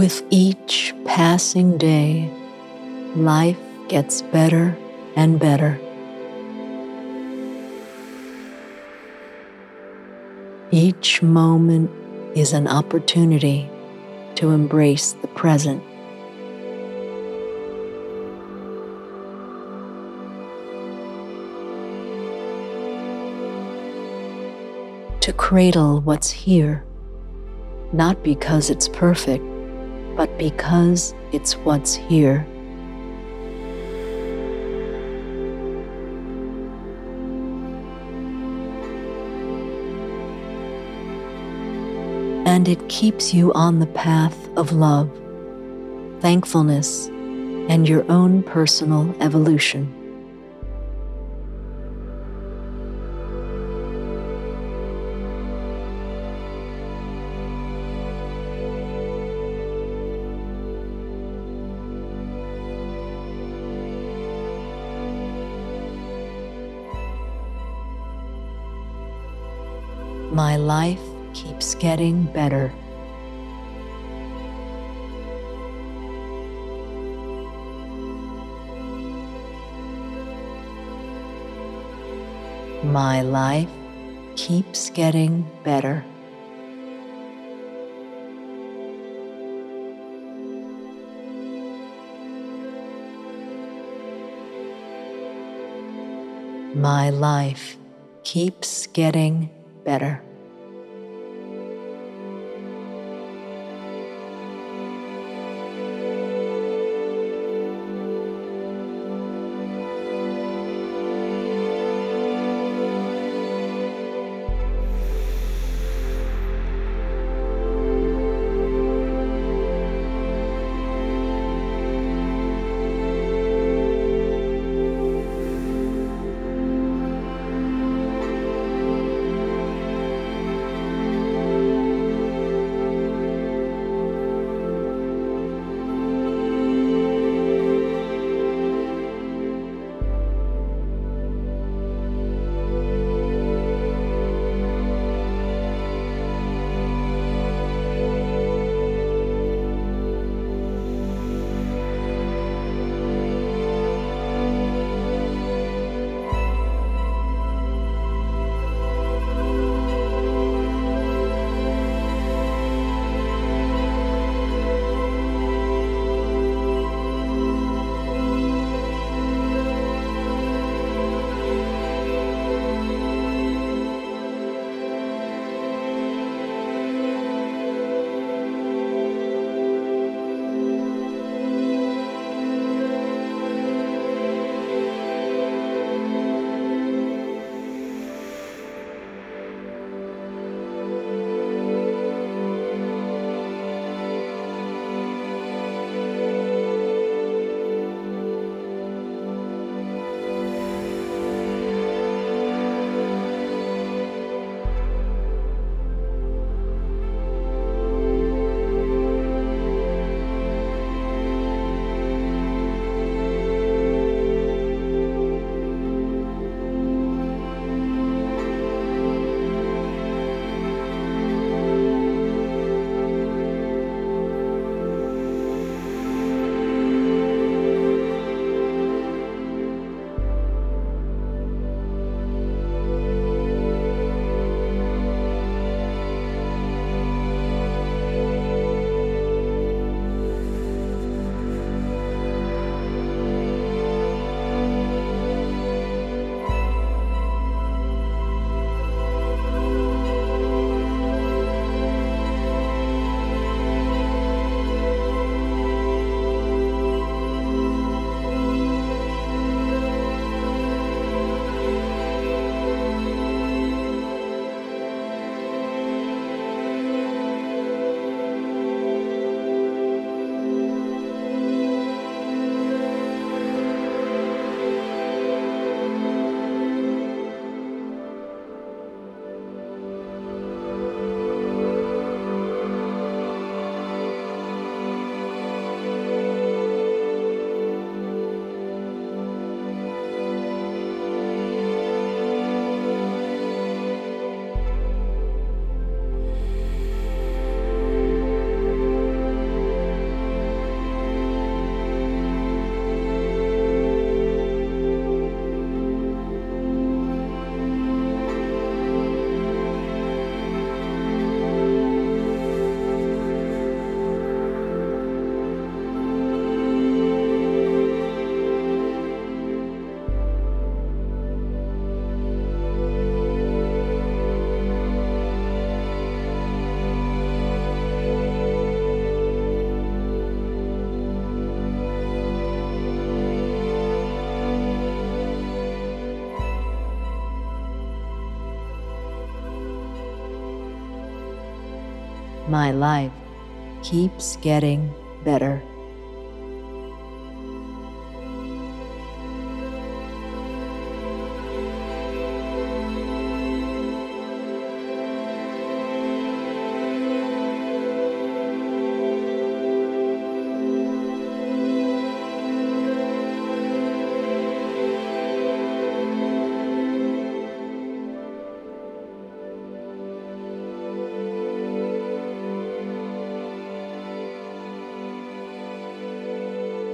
With each passing day, life gets better and better. Each moment is an opportunity to embrace the present. To cradle what's here, not because it's perfect but because it's what's here. And it keeps you on the path of love, thankfulness, and your own personal evolution. My life keeps getting better. My life keeps getting better. My life keeps getting better. My life keeps getting better.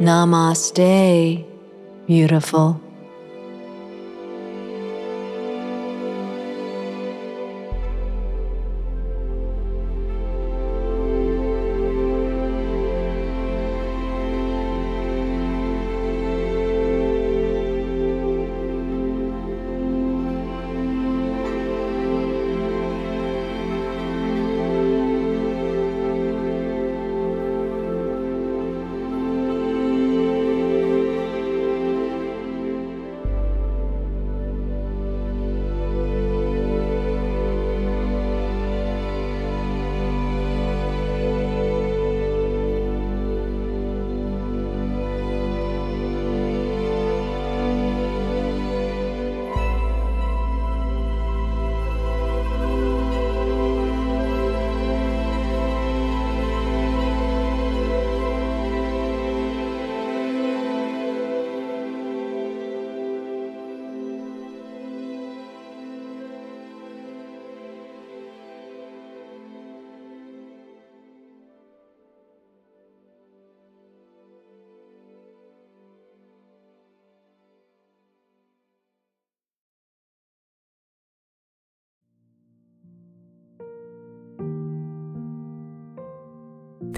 Namaste, beautiful.